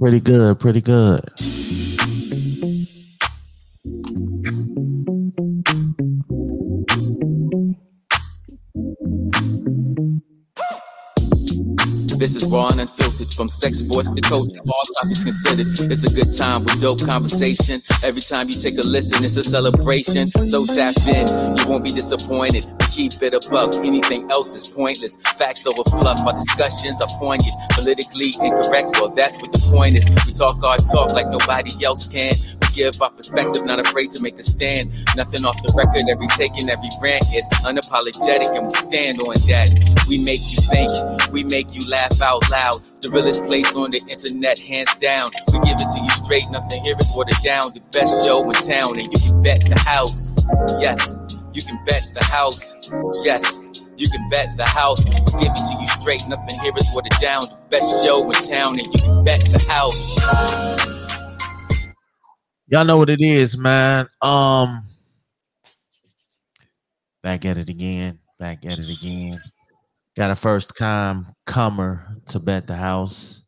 Pretty good, pretty good. This is raw and unfiltered from sex, sports to coach. All topics considered. It's a good time with dope conversation. Every time you take a listen, it's a celebration. So tap in, you won't be disappointed. Keep it a buck, anything else is pointless. Facts over fluff, our discussions are poignant. Politically incorrect, well, that's what the point is. We talk our talk like nobody else can We give our perspective, not afraid to make a stand. Nothing off the record, every take and every rant is unapologetic, and we stand on that. We make you think, we make you laugh out loud. The realest place on the internet, hands down. We give it to you straight, nothing here is watered down. The best show in town, and you can bet the house. Yes, you can bet the house. Yes, you can bet the house. We give it to you straight, nothing here is watered down. The best show in town, and you can bet the house. Y'all know what it is, man. Um, back at it again. Back at it again. Got a first time comer to bet the house.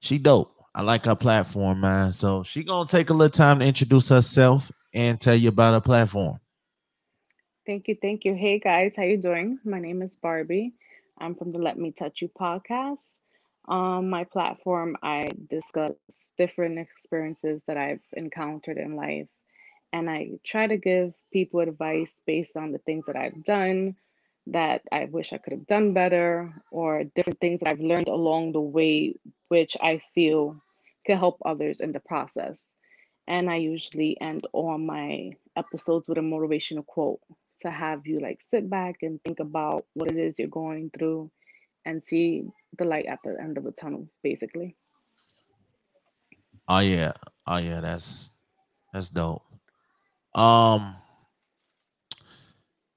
She dope. I like her platform, man. So she gonna take a little time to introduce herself and tell you about her platform. Thank you, thank you. Hey guys, how you doing? My name is Barbie. I'm from the Let Me Touch You podcast. On my platform, I discuss different experiences that I've encountered in life. And I try to give people advice based on the things that I've done that I wish I could have done better, or different things that I've learned along the way, which I feel can help others in the process. And I usually end all my episodes with a motivational quote to have you like sit back and think about what it is you're going through and see the light at the end of the tunnel, basically. Oh yeah. Oh yeah, that's that's dope. Um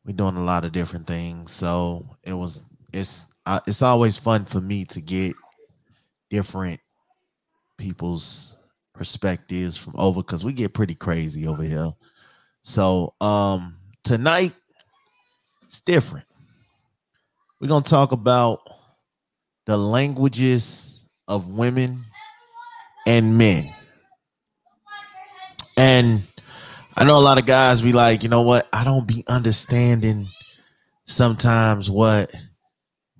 we're doing a lot of different things. So it was it's uh, it's always fun for me to get different people's perspectives from over because we get pretty crazy over here. So um tonight it's different. We're gonna talk about the languages of women and men. And I know a lot of guys be like, you know what? I don't be understanding sometimes what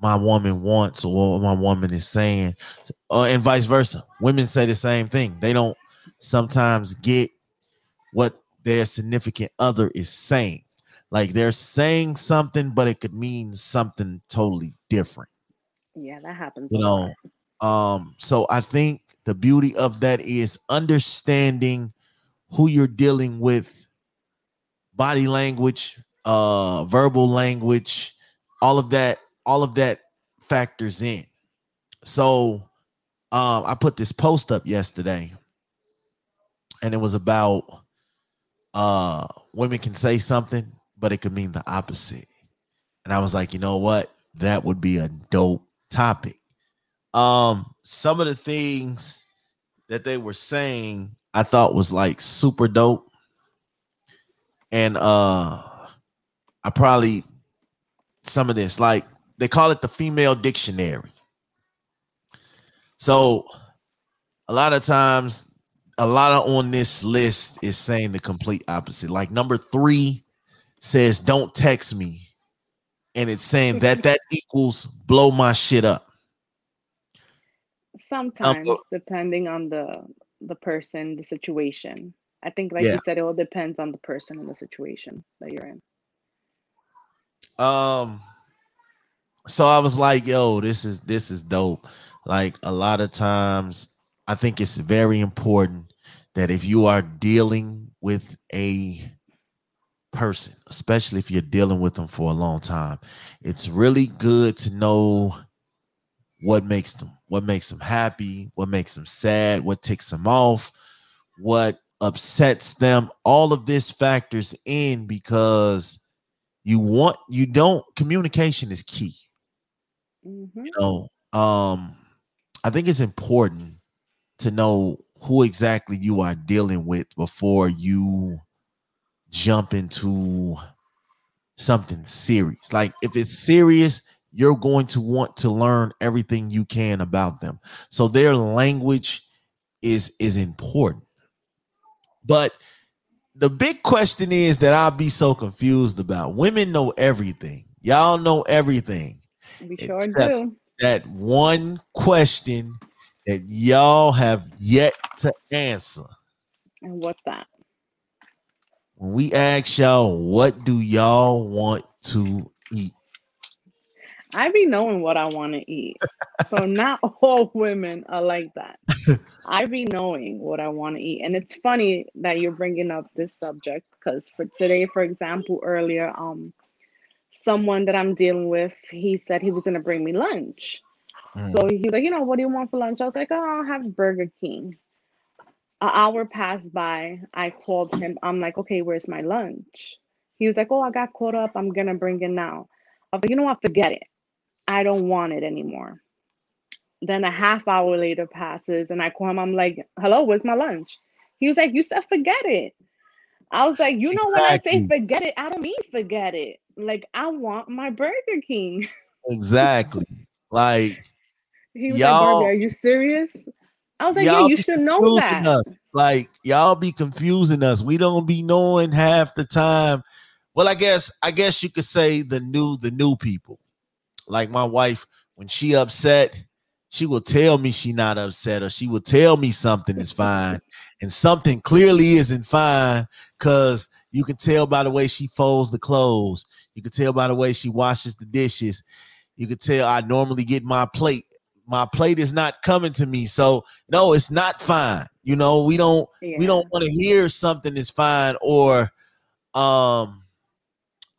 my woman wants or what my woman is saying, uh, and vice versa. Women say the same thing. They don't sometimes get what their significant other is saying. Like they're saying something, but it could mean something totally different. Yeah, that happens. You know, um, so I think the beauty of that is understanding who you're dealing with, body language, uh, verbal language, all of that, all of that factors in. So um, I put this post up yesterday, and it was about uh women can say something, but it could mean the opposite. And I was like, you know what? That would be a dope topic. Um, some of the things that they were saying I thought was like super dope. And uh I probably some of this, like they call it the female dictionary. So a lot of times, a lot of on this list is saying the complete opposite. Like number three says, Don't text me. And it's saying that that equals blow my shit up. Sometimes, um, depending on the the person, the situation. I think, like yeah. you said, it all depends on the person and the situation that you're in. Um. So I was like, "Yo, this is this is dope." Like a lot of times, I think it's very important that if you are dealing with a person, especially if you're dealing with them for a long time, it's really good to know what makes them what makes them happy what makes them sad what ticks them off what upsets them. All of this factors in because you want you don't communication is key. Mm-hmm. you know um i think it's important to know who exactly you are dealing with before you jump into something serious like if it's serious you're going to want to learn everything you can about them. So their language is is important. But the big question is that I'll be so confused about. Women know everything. Y'all know everything. We sure do. That one question that y'all have yet to answer. And what's that? When we ask y'all, what do y'all want to eat? I be knowing what I want to eat. so not all women are like that. I be knowing what I want to eat. And it's funny that you're bringing up this subject because for today, for example, earlier, um, someone that I'm dealing with, he said he was going to bring me lunch. Mm. So he's like, you know, what do you want for lunch? I was like, oh, I'll have Burger King. An hour passed by. I called him. I'm like, okay, where's my lunch? He was like, oh, I got caught up. I'm going to bring it now. I was like, you know what? Forget it. I don't want it anymore. Then a half hour later passes and I call him. I'm like, hello, where's my lunch? He was like, you said forget it. I was like, you know, exactly. when I say forget it, I don't mean forget it. Like, I want my Burger King. Exactly. like, he was y'all, like, are you serious? I was like, yeah, you should know that. Us. Like, y'all be confusing us. We don't be knowing half the time. Well, I guess, I guess you could say the new, the new people like my wife, when she upset, she will tell me she not upset, or she will tell me something is fine, and something clearly isn't fine because you can tell by the way she folds the clothes. You can tell by the way she washes the dishes. You can tell I normally get my plate. My plate is not coming to me. So no, it's not fine. You know, we don't yeah. we don't want to hear something is fine or um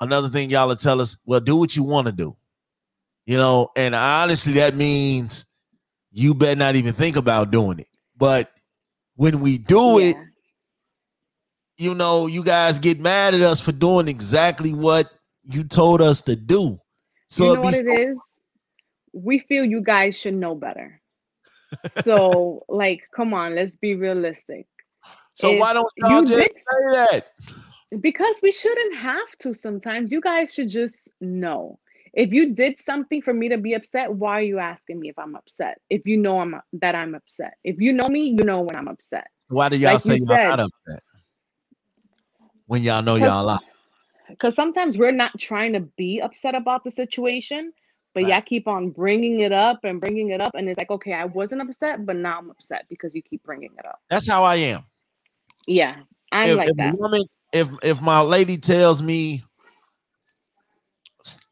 another thing y'all will tell us, well, do what you want to do. You know, and honestly, that means you better not even think about doing it. But when we do yeah. it, you know, you guys get mad at us for doing exactly what you told us to do. So you know what so- it is? We feel you guys should know better. so, like, come on, let's be realistic. So if why don't y'all just did, say that? Because we shouldn't have to sometimes. You guys should just know if you did something for me to be upset why are you asking me if i'm upset if you know i'm that i'm upset if you know me you know when i'm upset why do y'all like say you are not upset when y'all know y'all lie because sometimes we're not trying to be upset about the situation but right. y'all keep on bringing it up and bringing it up and it's like okay i wasn't upset but now i'm upset because you keep bringing it up that's how i am yeah i'm if, like if that woman, if if my lady tells me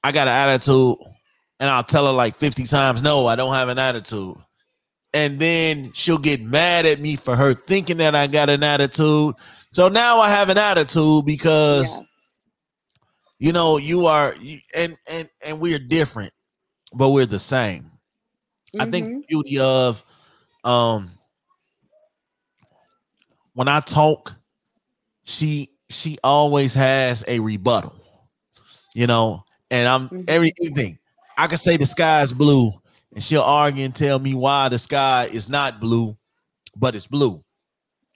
I got an attitude, and I'll tell her like 50 times, no, I don't have an attitude. And then she'll get mad at me for her thinking that I got an attitude. So now I have an attitude because yeah. you know you are and and and we're different, but we're the same. Mm-hmm. I think mm-hmm. the beauty of um when I talk, she she always has a rebuttal. You know, and I'm mm-hmm. everything. I can say the sky is blue, and she'll argue and tell me why the sky is not blue, but it's blue.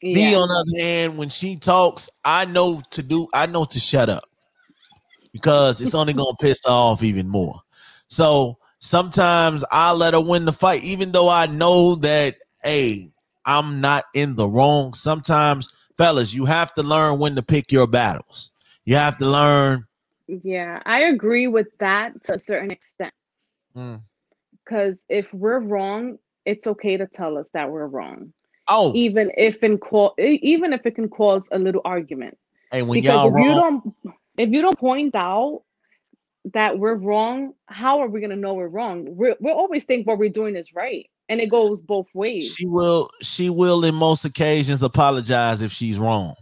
Yeah. Me, on the other hand, when she talks, I know to do, I know to shut up because it's only gonna piss her off even more. So sometimes I let her win the fight, even though I know that hey, I'm not in the wrong. Sometimes, fellas, you have to learn when to pick your battles. You have to learn yeah, I agree with that to a certain extent. Because mm. if we're wrong, it's okay to tell us that we're wrong. Oh, even if in call, even if it can cause a little argument. And when because y'all if wrong, you don't, if you don't point out that we're wrong, how are we gonna know we're wrong? we we always think what we're doing is right, and it goes both ways. She will, she will, in most occasions, apologize if she's wrong.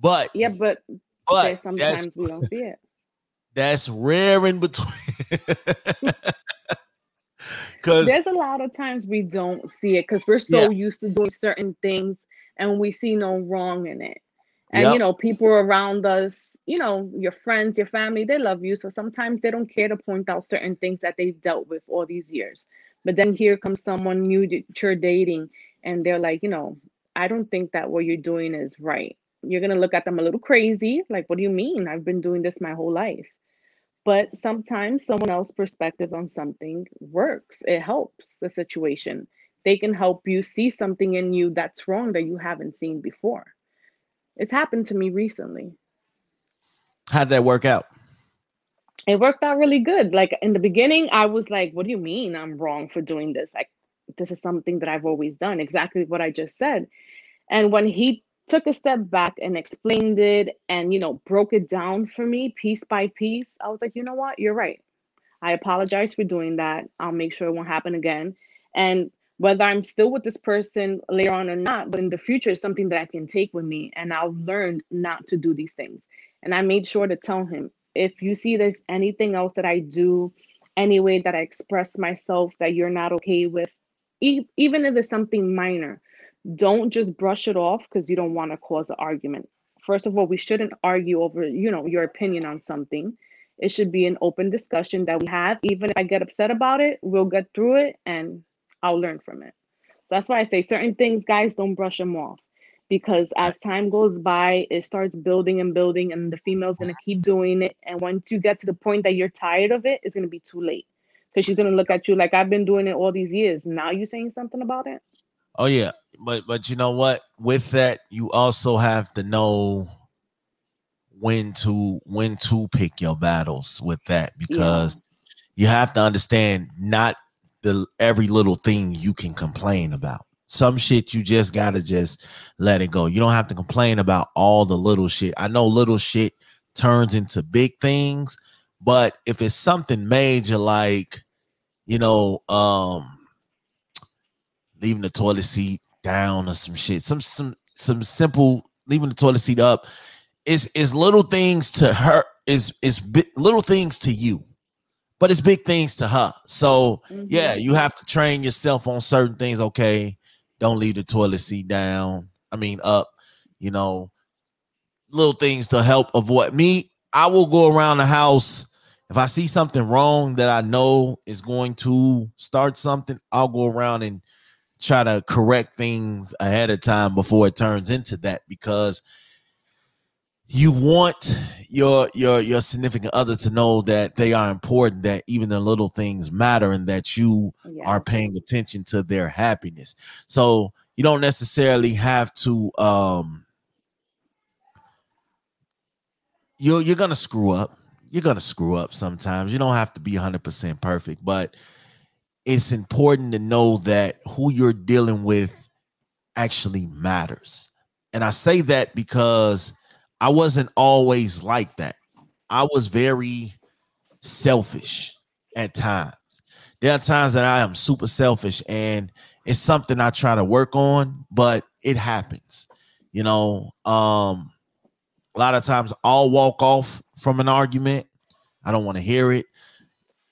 But yeah, but, but sometimes we don't see it that's rare in between. Because there's a lot of times we don't see it because we're so yeah. used to doing certain things and we see no wrong in it. And yep. you know, people around us, you know, your friends, your family, they love you. So sometimes they don't care to point out certain things that they've dealt with all these years. But then here comes someone new that you're dating, and they're like, you know, I don't think that what you're doing is right. You're gonna look at them a little crazy, like, what do you mean? I've been doing this my whole life. but sometimes someone else's perspective on something works. It helps the situation. They can help you see something in you that's wrong that you haven't seen before. It's happened to me recently. How'd that work out? It worked out really good. Like in the beginning, I was like, what do you mean I'm wrong for doing this? Like, this is something that I've always done, exactly what I just said. And when he took a step back and explained it and you know broke it down for me piece by piece i was like you know what you're right i apologize for doing that i'll make sure it won't happen again and whether i'm still with this person later on or not but in the future is something that i can take with me and i'll learn not to do these things and i made sure to tell him if you see there's anything else that i do any way that i express myself that you're not okay with e- even if it's something minor don't just brush it off because you don't want to cause an argument. First of all, we shouldn't argue over, you know, your opinion on something. It should be an open discussion that we have. Even if I get upset about it, we'll get through it and I'll learn from it. So that's why I say certain things, guys, don't brush them off because as time goes by, it starts building and building, and the female's gonna keep doing it. And once you get to the point that you're tired of it, it's gonna be too late because she's gonna look at you like I've been doing it all these years. Now you saying something about it? Oh yeah, but but you know what? With that, you also have to know when to when to pick your battles with that because yeah. you have to understand not the every little thing you can complain about. Some shit you just gotta just let it go. You don't have to complain about all the little shit. I know little shit turns into big things, but if it's something major like, you know, um, leaving the toilet seat down or some shit. Some some some simple leaving the toilet seat up. Is is little things to her. Is is little things to you, but it's big things to her. So mm-hmm. yeah, you have to train yourself on certain things. Okay, don't leave the toilet seat down. I mean up. You know, little things to help avoid me. I will go around the house if I see something wrong that I know is going to start something. I'll go around and try to correct things ahead of time before it turns into that because you want your your your significant other to know that they are important that even the little things matter and that you yeah. are paying attention to their happiness so you don't necessarily have to um you're you're gonna screw up you're gonna screw up sometimes you don't have to be 100% perfect but it's important to know that who you're dealing with actually matters. And I say that because I wasn't always like that. I was very selfish at times. There are times that I am super selfish and it's something I try to work on, but it happens. You know, um a lot of times I'll walk off from an argument. I don't want to hear it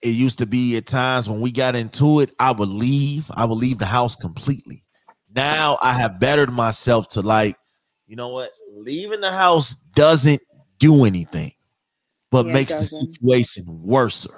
it used to be at times when we got into it, I would leave. I would leave the house completely. Now I have bettered myself to like, you know what? Leaving the house doesn't do anything, but yeah, makes the situation worse.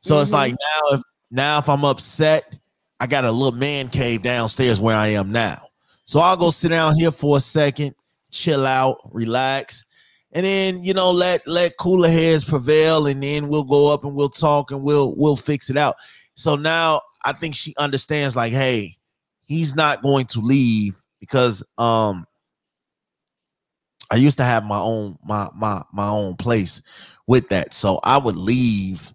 So mm-hmm. it's like now if now if I'm upset, I got a little man cave downstairs where I am now. So I'll go sit down here for a second, chill out, relax, and then you know let let cooler heads prevail and then we'll go up and we'll talk and we'll we'll fix it out so now i think she understands like hey he's not going to leave because um i used to have my own my my my own place with that so i would leave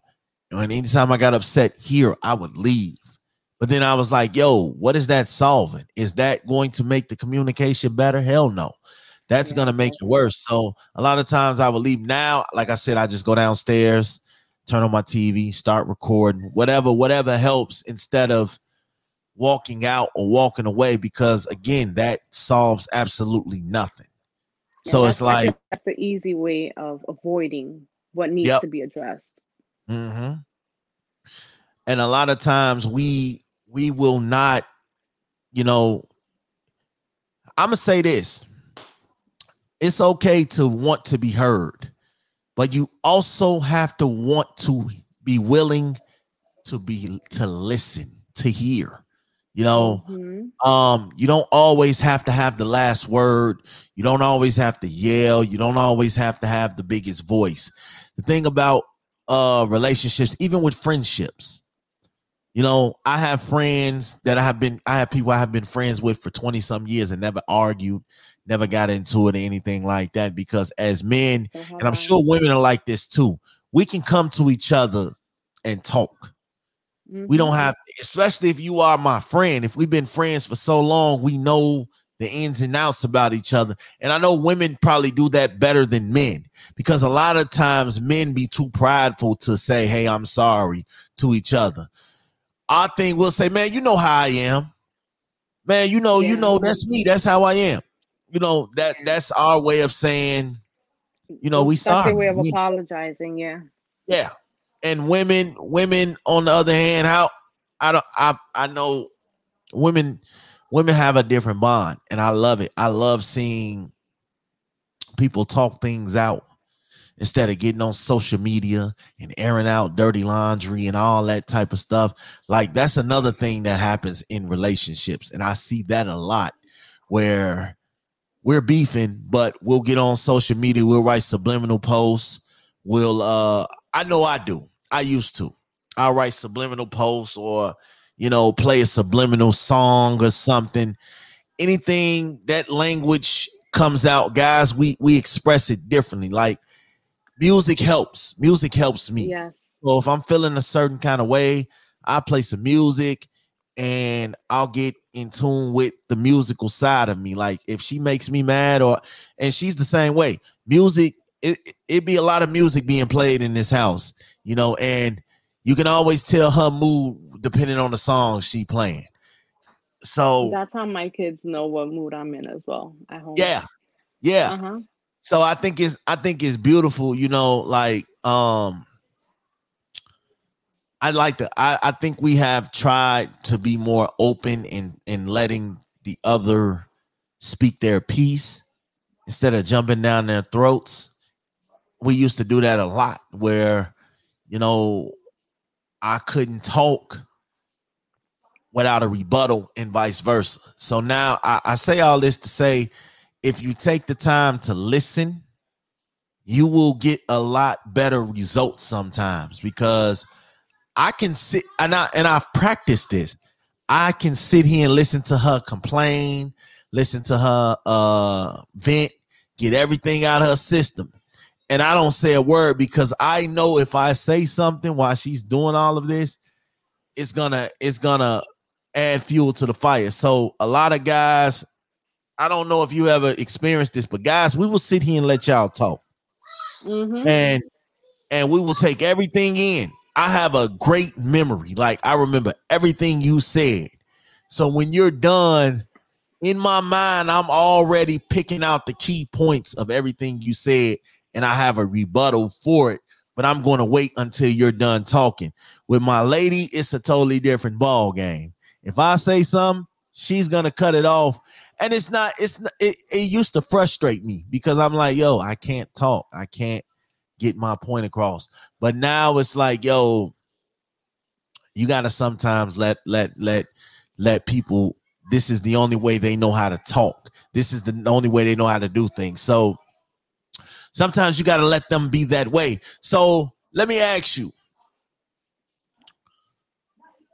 and anytime i got upset here i would leave but then i was like yo what is that solving is that going to make the communication better hell no that's yeah. gonna make it worse. So a lot of times I would leave now. Like I said, I just go downstairs, turn on my TV, start recording, whatever, whatever helps instead of walking out or walking away because again, that solves absolutely nothing. Yeah, so it's like that's the easy way of avoiding what needs yep. to be addressed. Mm-hmm. And a lot of times we we will not, you know, I'm gonna say this it's okay to want to be heard, but you also have to want to be willing to be to listen, to hear. You know, mm-hmm. um, you don't always have to have the last word. You don't always have to yell. You don't always have to have the biggest voice. The thing about uh relationships, even with friendships. You know, I have friends that I have been, I have people I have been friends with for 20 some years and never argued, never got into it or anything like that. Because as men, and I'm Uh-huh. sure women are like this too, we can come to each other and talk. We don't Mhm. have, especially if you are my friend, if we've been friends for so long, we know the ins and outs about each other. And I know women probably do that better than men because a lot of times men be too prideful to say, Hey, I'm sorry to each other. Our thing will say, Man, you know how I am. Man, you know, you know, that's me. That's how I am. You know, that that's our way of saying, you know, we That's sorry. way of We- apologizing. Yeah. yeah. And women, women on the other hand, how I don't I I know women women have a different bond and I love it. I love seeing people talk things out instead of getting on social media and airing out dirty laundry and all that type of stuff. Like that's another thing that happens in relationships and I see that a lot where we're beefing but we'll get on social media, we'll write subliminal posts, we'll uh I know I do. I used to. I'll write subliminal posts or, you know, play a subliminal song or something. Anything that language comes out, guys, we we express it differently. Like music helps. Music helps me. Yes. So if I'm feeling a certain kind of way, I play some music and I'll get in tune with the musical side of me. Like if she makes me mad or and she's the same way. Music, it it be a lot of music being played in this house, you know, and you can always tell her mood depending on the song she playing. So That's how my kids know what mood I'm in as well at home. yeah, yeah. Uh huh. so i think it's i think it's beautiful you know like um i like to i i think we have tried to be more open in in letting the other speak their piece instead of jumping down their throats we used to do that a lot where you know i couldn't talk without a rebuttal and vice versa so now i, I say all this to say if you take the time to listen, you will get a lot better results sometimes because I can sit and I and I've practiced this. I can sit here and listen to her complain, listen to her uh vent, get everything out of her system. And I don't say a word because I know if I say something while she's doing all of this, it's gonna it's gonna add fuel to the fire. So a lot of guys I don't know if you ever experienced this, but guys, we will sit here and let y'all talk, Mm-hmm. and and we will take everything in. I have a great memory, like I remember everything you said. So when you're done, in my mind, I'm already picking out the key points of everything you said, and I have a rebuttal for it. But I'm going to wait until you're done talking. With my lady, it's a totally different ball game. If I say something, she's gonna cut it off and it's not it's not, it, it used to frustrate me because i'm like yo i can't talk i can't get my point across but now it's like yo you gotta sometimes let let let let people this is the only way they know how to talk this is the only way they know how to do things so sometimes you gotta let them be that way. So let me ask you.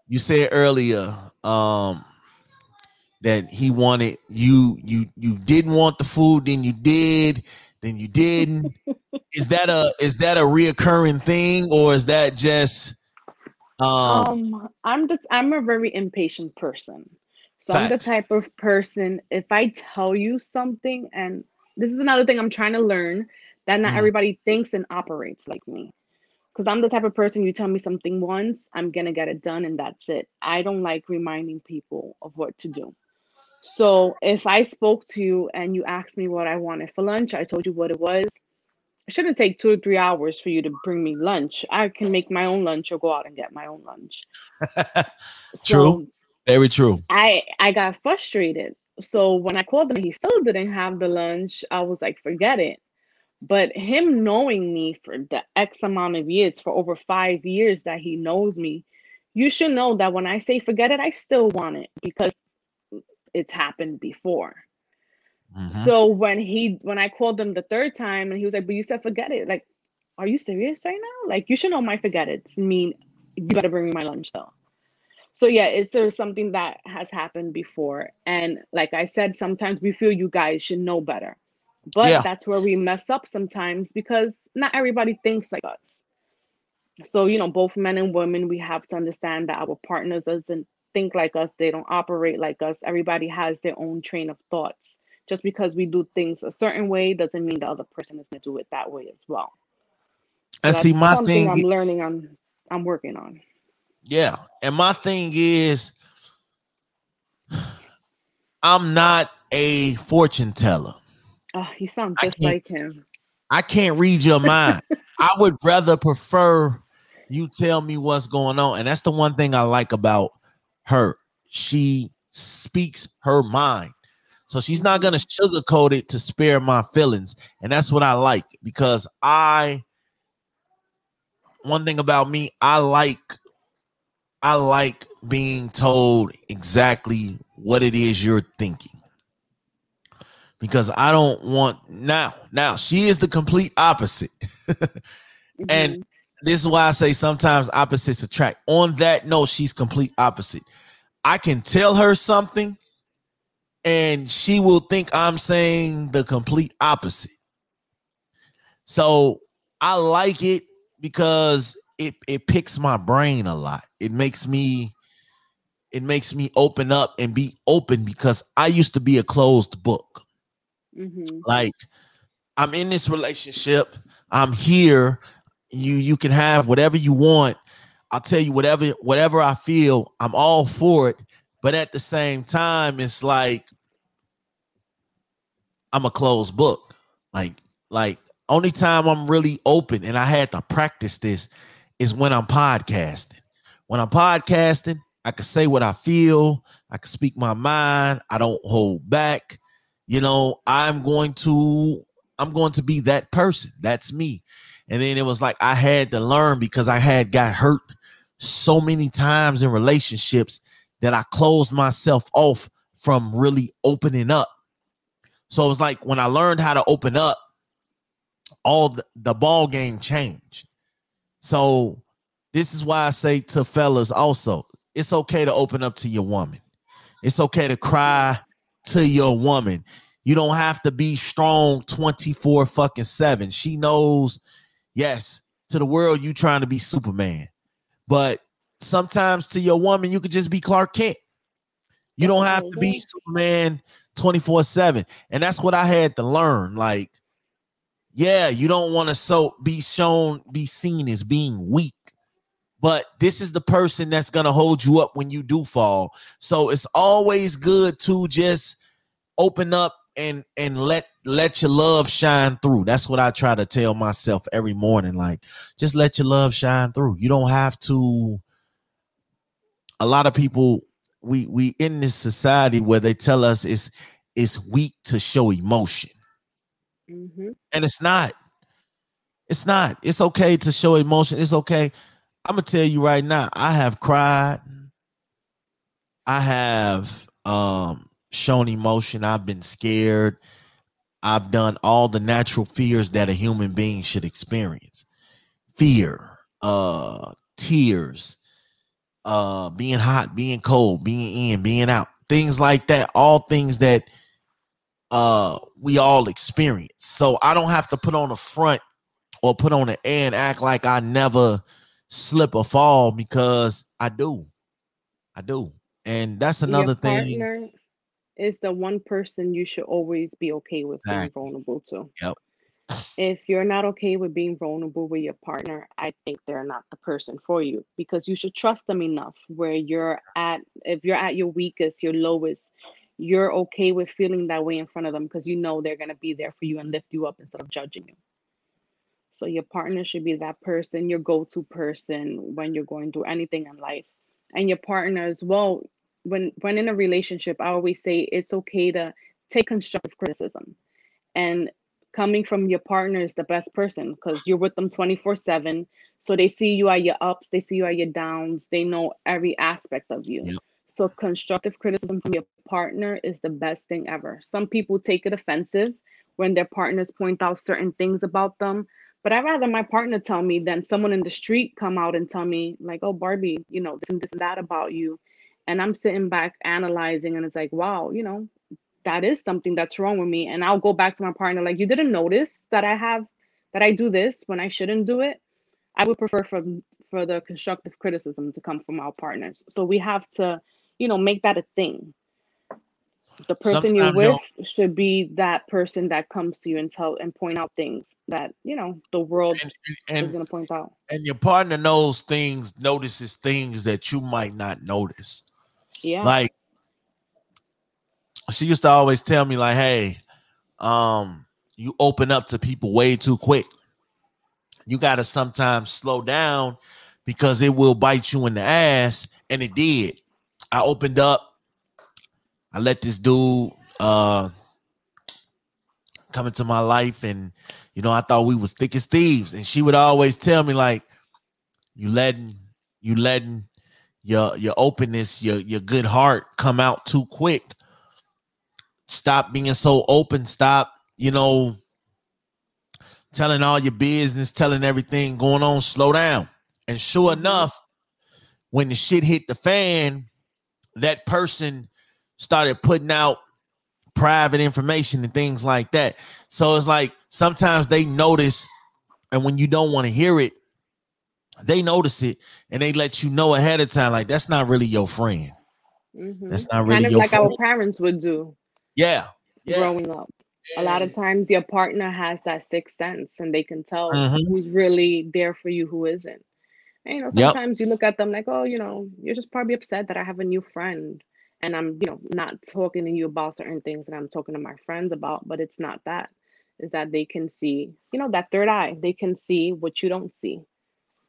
You said earlier um that he wanted you you you didn't want the food then you did then you didn't. Is that a is that a reoccurring thing or is that just um, Um, I'm the I'm a very impatient person. So I'm the type of person if I tell you something and this is another thing I'm trying to learn that not Mhm. everybody thinks and operates like me. Cuz I'm the type of person you tell me something once, I'm going to get it done and that's it. I don't like reminding people of what to do. So if I spoke to you and you asked me what I wanted for lunch, I told you what it was. It shouldn't take two or three hours for you to bring me lunch. I can make my own lunch or go out and get my own lunch. True. Very true I I got frustrated. So when I called him, he still didn't have the lunch. I was like, forget it. But him knowing me for the X amount of years, for over five years that he knows me, you should know that when I say forget it, I still want it because it's happened before. Mhm. So when he when I called him the third time and he was like, but you said forget it. Like are you serious right now? Like you should know my forget it. I mean, you better bring me my lunch though. So yeah, it's uh, something that has happened before. And like I said, sometimes we feel you guys should know better. But Yeah. that's where we mess up sometimes because not everybody thinks like us. So, you know, both men and women, we have to understand that our partners doesn't think like us, they don't operate like us. Everybody has their own train of thoughts. Just because we do things a certain way doesn't mean the other person is going to do it that way as well. So And see, my thing, I'm learning on I'm working on. yeah, and my thing is, I'm not a fortune teller. Oh, you sound just like him. I can't read your mind. I would rather prefer you tell me what's going on. And that's the one thing I like about her. She speaks her mind. So she's not going to mm-hmm. sugarcoat it to spare my feelings. And that's what I like because I one thing about me, I like I like being told exactly what it is you're thinking because I don't want now. Now she is the complete opposite. And- Mhm. this is why I say sometimes opposites attract. On that note, she's complete opposite. I can tell her something, and she will think I'm saying the complete opposite. So I like it because it it picks my brain a lot. It makes me it makes me open up and be open because I used to be a closed book. Mhm. Like I'm in this relationship. I'm here. You you can have whatever you want. I'll tell you whatever whatever I feel. I'm all for it. But at the same time, it's like I'm a closed book. Like like only time I'm really open, and I had to practice this is when I'm podcasting. When I'm podcasting, I can say what I feel. I can speak my mind. I don't hold back you know i'm going to i'm going to be that person. That's me. And then it was like i had to learn because i had got hurt so many times in relationships that i closed myself off from really opening up. So it was like when i learned how to open up all the, the ball game changed. So this is why i say to fellas also it's okay to open up to your woman. It's okay to cry to your woman. You don't have to be strong 24 fucking 7. She knows, yes, to the world you trying to be Superman. But sometimes to your woman, you could just be Clark Kent. You don't have to be Mhm. Superman 24-7. And that's what I had to learn. Like, yeah, you don't want to so be shown, be seen as being weak. But this is the person that's gonna hold you up when you do fall. So it's always good to just open up and and let let your love shine through. That's what I try to tell myself every morning. Like, just let your love shine through. You don't have to. A lot of people, we we in this society where they tell us it's it's weak to show emotion, Mhm. and it's not. It's not. It's okay to show emotion. It's okay. I'm gonna tell you right now. I have cried. I have um shown emotion. I've been scared. I've done all the natural fears that a human being should experience. Fear, uh tears, uh being hot, being cold, being in, being out. Things like that, all things that uh we all experience. So I don't have to put on a front or put on an air and act like I never slip or fall because I do. I do. And that's another thing. partner is the one person you should always be okay with being vulnerable to. Yep. If you're not okay with being vulnerable with your partner, I think they're not the person for you because you should trust them enough where you're at if you're at your weakest, your lowest, you're okay with feeling that way in front of them because you know they're going to be there for you and lift you up instead of judging you. So your partner should be that person, your go-to person when you're going through anything in life. And your partner as well, when when in a relationship, I always say it's okay to take constructive criticism. And coming from your partner is the best person because you're with them 24-7. So they see you at your ups, they see you at your downs, they know every aspect of you. Yep. So constructive criticism from your partner is the best thing ever. Some people take it offensive when their partners point out certain things about them, But I'd rather my partner tell me than someone in the street come out and tell me, like, oh, Barbie, you know, this and this and that about you. And I'm sitting back analyzing, and it's like, wow, you know, that is something that's wrong with me. And I'll go back to my partner, like, you didn't notice that I have, that I do this when I shouldn't do it. I would prefer for for the constructive criticism to come from our partners. So we have to, you know, make that a thing the person Sometimes you're with should be that person that comes to you and tell and point out things that you know the world and, and, is going to point out. and your partner knows things notices things that you might not notice. Yeah. Like she used to always tell me like hey um you open up to people way too quick. You got to sometimes slow down because it will bite you in the ass and it did. I opened up I let this dude uh come into my life and you know I thought we was thick as thieves. And she would always tell me like you letting you letting your your openness your your good heart come out too quick. Stop being so open. Stop you know telling all your business telling everything going on. Slow down. And sure mm-hmm. enough when the shit hit the fan that person started putting out private information and things like that. So it's like sometimes they notice, and when you don't want to hear it, they notice it and they let you know ahead of time. Like that's not really your friend. Mm-hmm. That's not really kind of like friend. our parents would do. Yeah. yeah. Growing up. Yeah. A lot of times your partner has that sixth sense and they can tell mm-hmm. who's really there for you, who isn't. And, you know, sometimes yep. you look at them like, oh, you know, you're just probably upset that I have a new friend and I'm, you know, not talking to you about certain things that I'm talking to my friends about, but it's not that. Is that they can see, you know, that third eye. They can see what you don't see.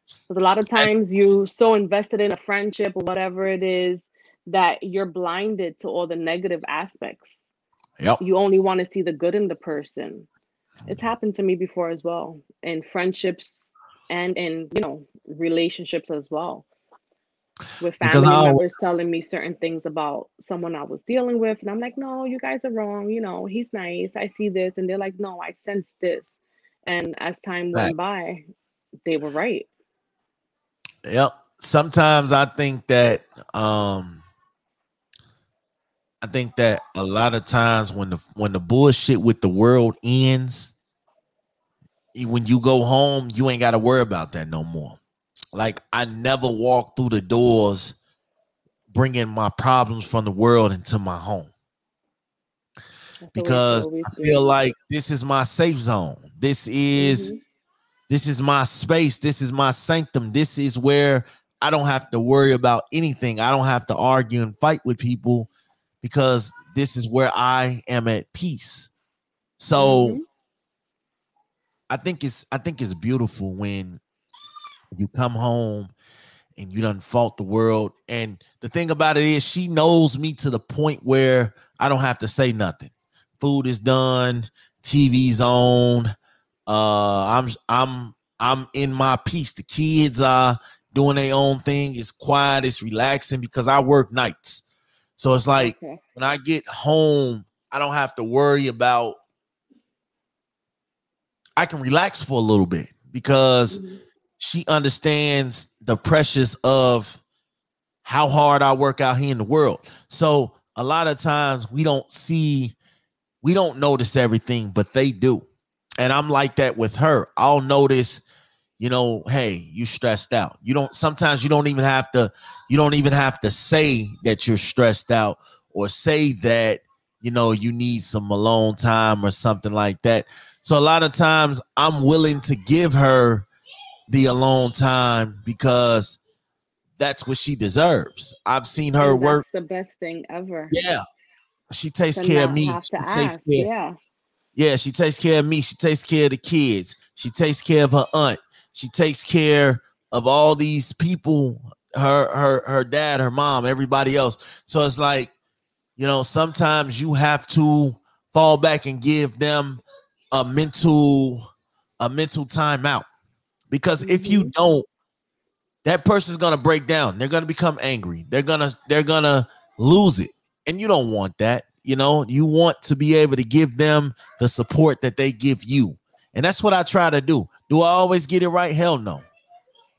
Because a lot of times you're so invested in a friendship or whatever it is that you're blinded to all the negative aspects. Yep. You only want to see the good in the person. It's mm-hmm. happened to me before as well, in friendships and in, you know, relationships as well with family members telling me certain things about someone I was dealing with. And I'm like, no, you guys are wrong. You know, he's nice. I see this. And they're like, no, I sense this. And as time went by, they were right. Yep. Sometimes I think that um I think that a lot of times when the when the bullshit with the world ends, when you go home, you ain't got to worry about that no more. Like I never walk through the doors bringing my problems from the world into my home. because I feel like this is my safe zone. This is mm-hmm. this is my space. This is my sanctum. This is where I don't have to worry about anything. I don't have to argue and fight with people because this is where I am at peace. So mm-hmm. I think it's I think it's beautiful when you come home and you done fought the world. And the thing about it is, she knows me to the point where I don't have to say nothing. Food is done, TV's on. Uh, I'm I'm I'm in my peace. The kids are doing their own thing. It's quiet. It's relaxing because I work nights. So it's like okay. when I get home, I don't have to worry about. I can relax for a little bit because mm-hmm she understands the pressures of how hard I work out here in the world. So a lot of times we don't see, we don't notice everything, but they do. And I'm like that with her. I'll notice, you know, hey, you stressed out. You don't sometimes you don't even have to, you don't even have to say that you're stressed out or say that, you know, you need some alone time or something like that. So a lot of times I'm willing to give her the alone time because that's what she deserves. I've seen her work. the best thing ever. Yeah. She takes to care of me. She takes care. Yeah. Yeah, she takes care of me. She takes care of the kids. She takes care of her aunt. She takes care of all these people, her her her dad, her mom, everybody else. So it's like, you know, sometimes you have to fall back and give them a mental a mental timeout because if you mm-hmm. don't that person's gonna break down they're gonna become angry they're gonna they're gonna lose it and you don't want that you know you want to be able to give them the support that they give you And that's what I try to do. Do I always get it right? Hell no.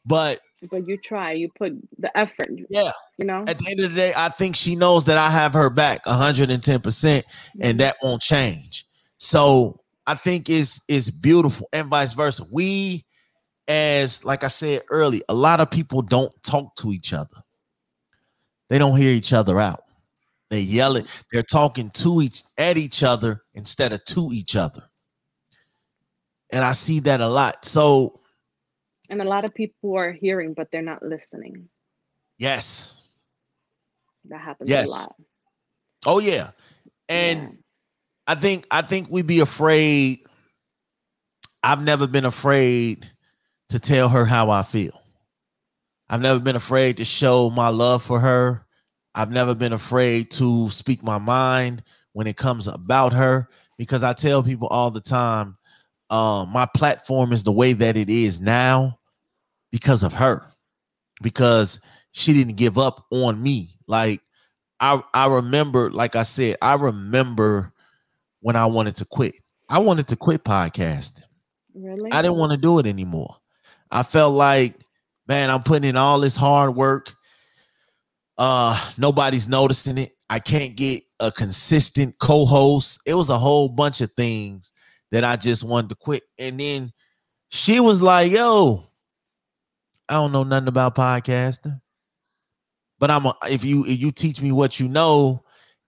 But but you try, you put the effort. Yeah. You know, at the end of the day, I think she knows that I have her back 110%, and mm-hmm. that won't change. So I think it's it's beautiful and vice versa. We as like I said early, a lot of people don't talk to each other. They don't hear each other out. They yell it. They're talking to each at each other instead of to each other. And I see that a lot. So and a lot of people are hearing but they're not listening. Yes. That happens yes. a lot. Oh yeah. And yeah. I think I think we'd be afraid. I've never been afraid to tell her how I feel. I've never been afraid to show my love for her. I've never been afraid to speak my mind when it comes about her because I tell people all the time um, my platform is the way that it is now because of her because she didn't give up on me. Like I I remember like I said I remember when I wanted to quit. I wanted to quit podcasting. Really? I didn't want to do it anymore I felt like, man, I'm putting in all this hard work. Uh, nobody's noticing it. I can't get a consistent co-host. It was a whole bunch of things that I just wanted to quit. And then she was like, yo, I don't know nothing about podcasting. But I'm a, if you if you teach me what you know,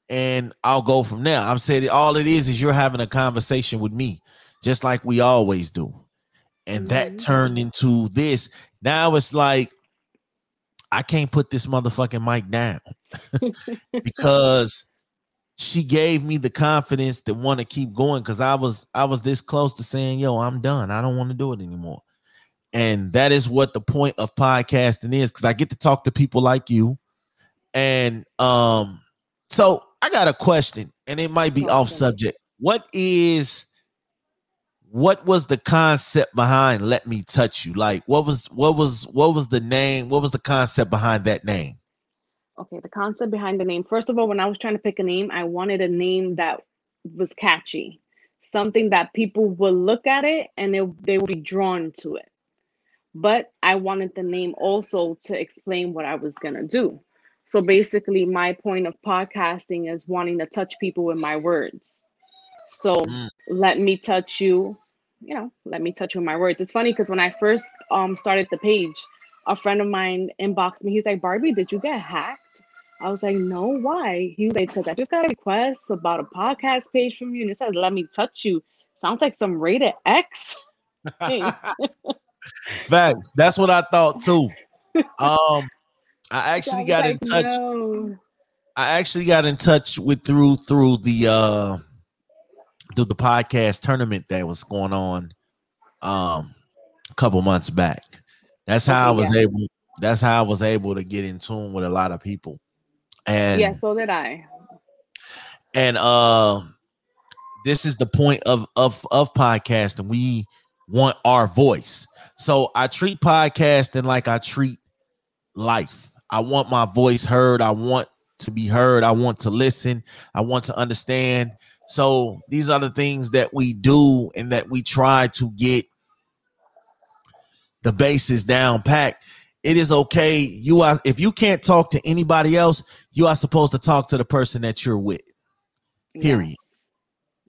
and I'll go from there. I'm saying all it is is you're having a conversation with me, just like we always do and mm-hmm. that turned into this. Now it's like I can't put this motherfucking mic down because she gave me the confidence to want to keep going because I was I was this close to saying, "Yo, I'm done. I don't want to do it anymore." And that is what the point of podcasting is because I get to talk to people like you. And um, so I got a question, and it might be off subject. What is what was the concept behind let me touch you? Like what was what was what was the name what was the concept behind that name? Okay the concept behind the name. First of all when i was trying to pick a name i wanted a name that was catchy something that people would look at it and they, they would be drawn to it. But i wanted the name also to explain what i was going to do. So basically my point of podcasting is wanting to touch people with my words so mm. let me touch you, you know, let me touch you with my words. It's funny because when I first um started the page, a friend of mine inboxed me. He's like, Barbie, did you get hacked? I was like, no, why? He was like, because I just got a request about a podcast page from you, and it says, let me touch you. Sounds like some rated X. Facts. That's what I thought too. Um, I actually got like, in touch. No. I actually got in touch with through through the uh through the podcast tournament that was going on um a couple months back. That's how I was yeah. able that's how I was able to get in tune with a lot of people. And yeah, so did I. And uh this is the point of of of podcasting. We want our voice. So I treat podcasting like I treat life. I want my voice heard. I want to be heard. I want to listen. I want to understand. So these are the things that we do and that we try to get the bases down packed. It is okay. You are if you can't talk to anybody else, you are supposed to talk to the person that you're with. Period. Yes.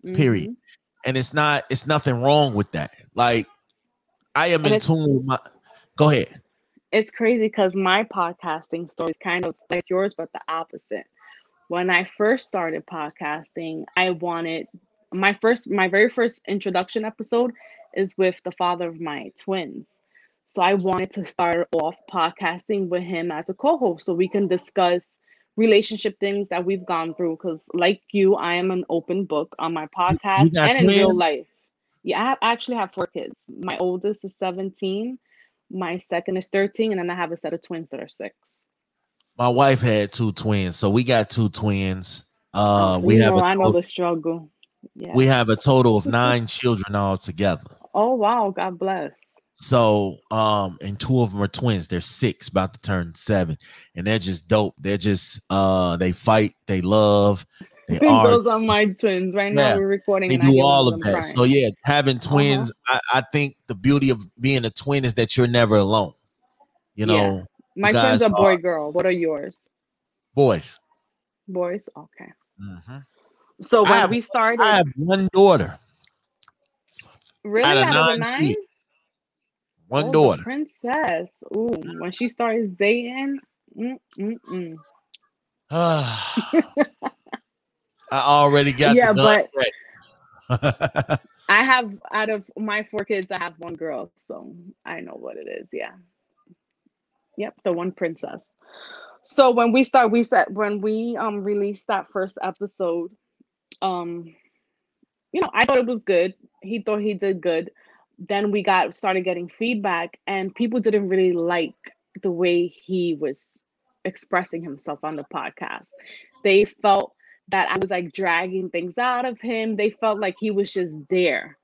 Mm-hmm. Period. And it's not it's nothing wrong with that. Like I am and in tune with my go ahead. It's crazy because my podcasting story is kind of like yours, but the opposite when I first started podcasting, I wanted my first, my very first introduction episode is with the father of my twins. So I wanted to start off podcasting with him as a co-host so we can discuss relationship things that we've gone through. Because like you, I am an open book on my podcast and in twins? real life. Yeah, I, have, I actually have four kids. My oldest is 17, my second is 13, and then I have a set of twins that are six my wife had two twins, so we got two twins. Uh, oh, so we have. Know, I know the struggle. Yeah. We have a total of nine children all together. Oh wow! God bless. So, um, and two of them are twins. They're six, about to turn seven, and they're just dope. They're just, uh, they fight, they love, They. Those are my twins. Right Yeah, now we're recording. they do all of that. crying. So yeah, having Uh-huh. twins, I, I think the beauty of being a twin is that you're never alone. You know, my twins are boy are- girl. What are yours? boys. Boys. Okay. Mhm. So when have- we started, I have one daughter, really out of out of the nine nine, one Oh, daughter. princess. Ooh, when she starts dating, mm, mm, mm. I already got Yeah, ready. I have out of my four kids, I have one girl, so I know what it is. Yeah. Yep, the one princess. So when we start, we said when we um released that first episode, um, you know, I thought it was good. He thought he did good. Then we got started getting feedback, and people didn't really like the way he was expressing himself on the podcast. They felt that I was like dragging things out of him. They felt like he was just there.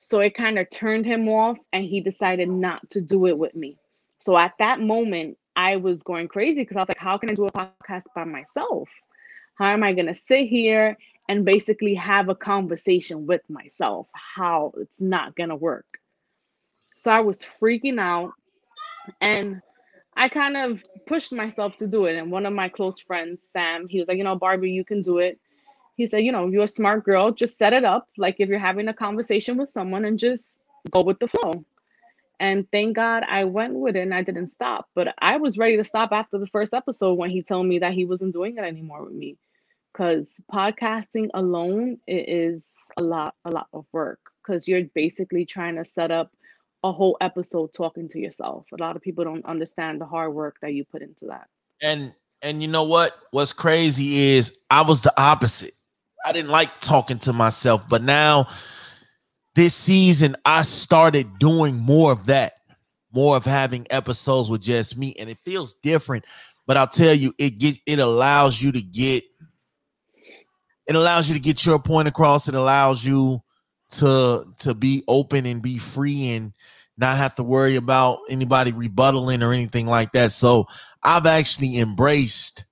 So it kind of turned him off and he decided not to do it with me. So at that moment, I was going crazy because I was like, how can I do a podcast by myself? How am I going to sit here and basically have a conversation with myself? How it's not going to work. So I was freaking out and I kind of pushed myself to do it. And one of my close friends, Sam, he was like, you know, Barbie, you can do it. He said, you know, you're a smart girl. Just set it up. Like if you're having a conversation with someone and just go with the flow. And thank God I went with it and I didn't stop. But I was ready to stop after the first episode when he told me that he wasn't doing it anymore with me. Because podcasting alone i- is a lot, a lot of work. Because you're basically trying to set up a whole episode talking to yourself. A lot of people don't understand the hard work that you put into that. and and you know what? What's crazy is I was the opposite. I didn't like talking to myself, but now this season I started doing more of that, more of having episodes with just me, and it feels different. But I'll tell you, it get it allows you to get it allows you to get your point across. It allows you to to be open and be free and not have to worry about anybody rebuttaling or anything like that. So I've actually embraced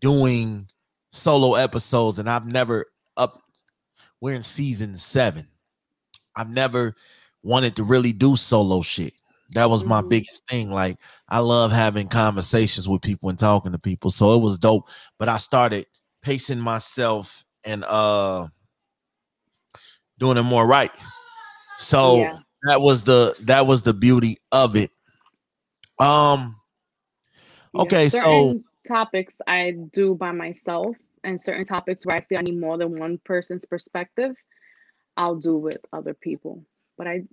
doing solo episodes and I've never up we're in season 7. I've never wanted to really do solo shit. That was my Mhm. biggest thing like I love having conversations with people and talking to people. So it was dope, but I started pacing myself and uh doing it more right. So Yeah. that was the that was the beauty of it. Um Yeah, Okay, so- topics I do by myself, and certain topics where I feel I need more than one person's perspective, I'll do with other people. But I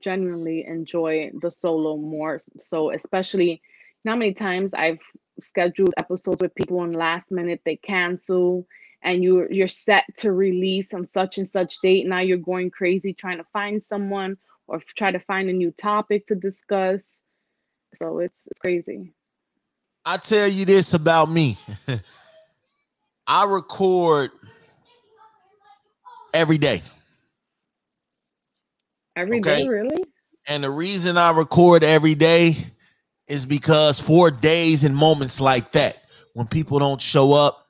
genuinely enjoy the solo more. So, especially, how many times I've scheduled episodes with people and last minute they cancel, and you're you're set to release on such and such date. Now you're going crazy trying to find someone or try to find a new topic to discuss. So it's it's crazy. I tell you this about me. I record every day. Every day, Okay. really? And the reason I record every day is because for days and moments like that, when people don't show up,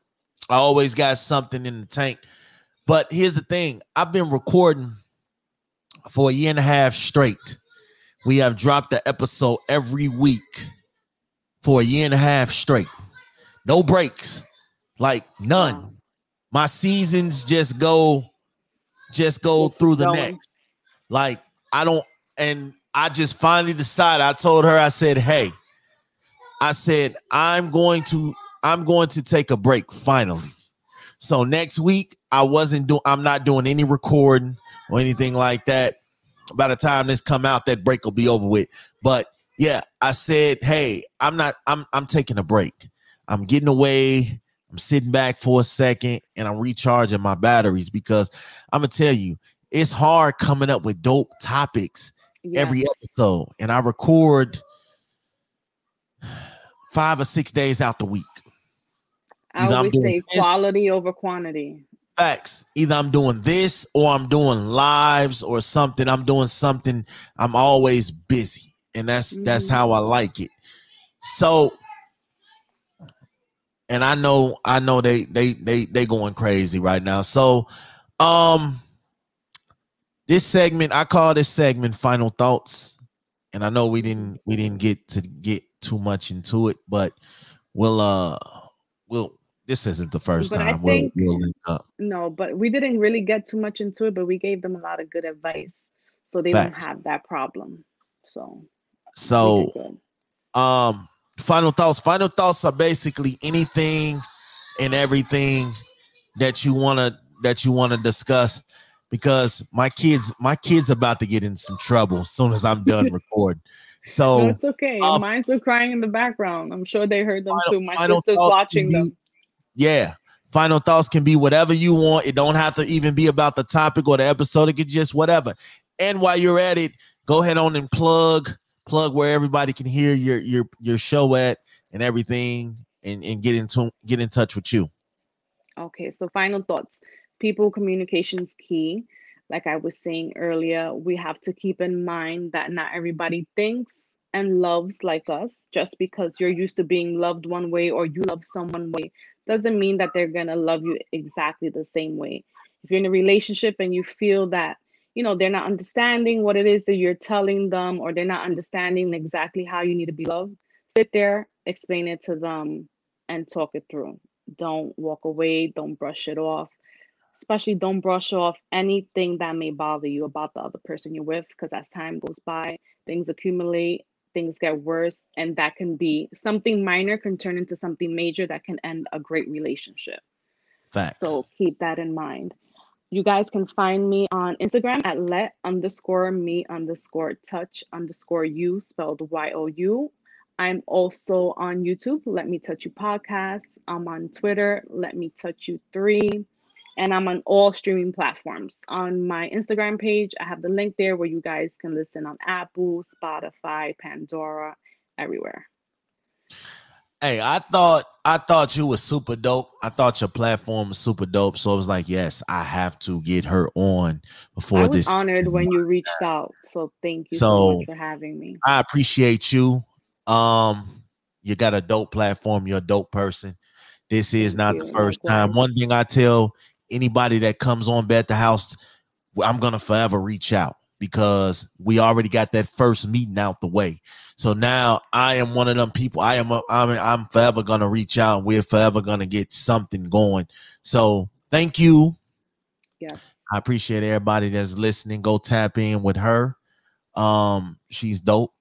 I always got something in the tank. But here's the thing I've been recording for a year and a half straight. We have dropped the episode every week for a year and a half straight. No breaks, like none. My seasons just go, just go through the next. Like I don't, and I just finally decided. I told her, I said, "Hey, I said I'm going to, I'm going to take a break finally." So next week, I wasn't doing, I'm not doing any recording or anything like that. By the time this come out, that break will be over with. But yeah, I said, "Hey, I'm not, I'm, I'm taking a break. I'm getting away." I'm sitting back for a second and I'm recharging my batteries because I'm gonna tell you, it's hard coming up with dope topics Yeah. every episode. And I record five or six days out the week. I either always say this- quality over quantity. Facts. Either I'm doing this or I'm doing lives or something. I'm doing something. I'm always busy. And that's that's Mhm. how I like it. So and I know I know they they they they going crazy right now. So, um, this segment I call this segment "Final Thoughts," and I know we didn't we didn't get to get too much into it, but we'll uh we'll this isn't the first But time we'll, we'll up. No, but we didn't really get too much into it, but we gave them a lot of good advice. So they don't have that problem. So So um final thoughts final thoughts are basically anything and everything that you want to that you want to discuss because my kids my kids about to get in some trouble as soon as i'm done recording no, so it's okay. um, Mine's were crying in the background. I'm sure they heard them Final- too. My sister's watching be- them. yeah final thoughts can be whatever you want it don't have to even be about the topic or the episode it could just whatever and while you're at it go ahead on and plug plug where everybody can hear your your your show at and everything and and get into get in touch with you Okay, so final thoughts. People communication's key. Like I was saying earlier, we have to keep in mind that not everybody thinks and loves like us. Just because you're used to being loved one way or you love someone way doesn't mean that they're gonna love you exactly the same way. If you're in a relationship and you feel that you know they're not understanding what it is that you're telling them or they're not understanding exactly how you need to be loved, sit there, explain it to them, and talk it through don't walk away don't brush it off especially don't brush off anything that may bother you about the other person you're with because as time goes by things accumulate things get worse and that can be something minor can turn into something major that can end a great relationship facts so keep that in mind you guys can find me on instagram at let underscore me underscore touch underscore you spelled y-o-u I'm also on YouTube, Let Me Touch You Podcast. I'm on Twitter, Let Me Touch You 3. And I'm on all streaming platforms. On my Instagram page, I have the link there where you guys can listen on Apple, Spotify, Pandora, everywhere. Hey, I thought I thought you was super dope. I thought your platform was super dope. So I was like, yes, I have to get her on before I was this. honored when you reached out. So thank you so, So- much for having me. I appreciate you. Um, you got a dope platform. You're a dope person. This is Thank not you. the first time. One thing I tell anybody that comes on Bet the House, I'm gonna forever reach out because we already got that first meeting out the way. So now I am one of them people. I am. A, I'm. I'm forever gonna reach out. and We're forever gonna get something going. So thank you. Yeah. I appreciate everybody that's listening. Go tap in with her. Um, she's dope.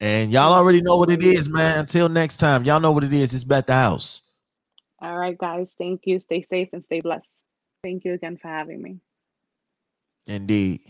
And y'all already know what it is, man. Until next time, y'all know what it is. It's Bet the House. All right, guys. Thank you. Stay safe and stay blessed. Thank you again for having me. Indeed.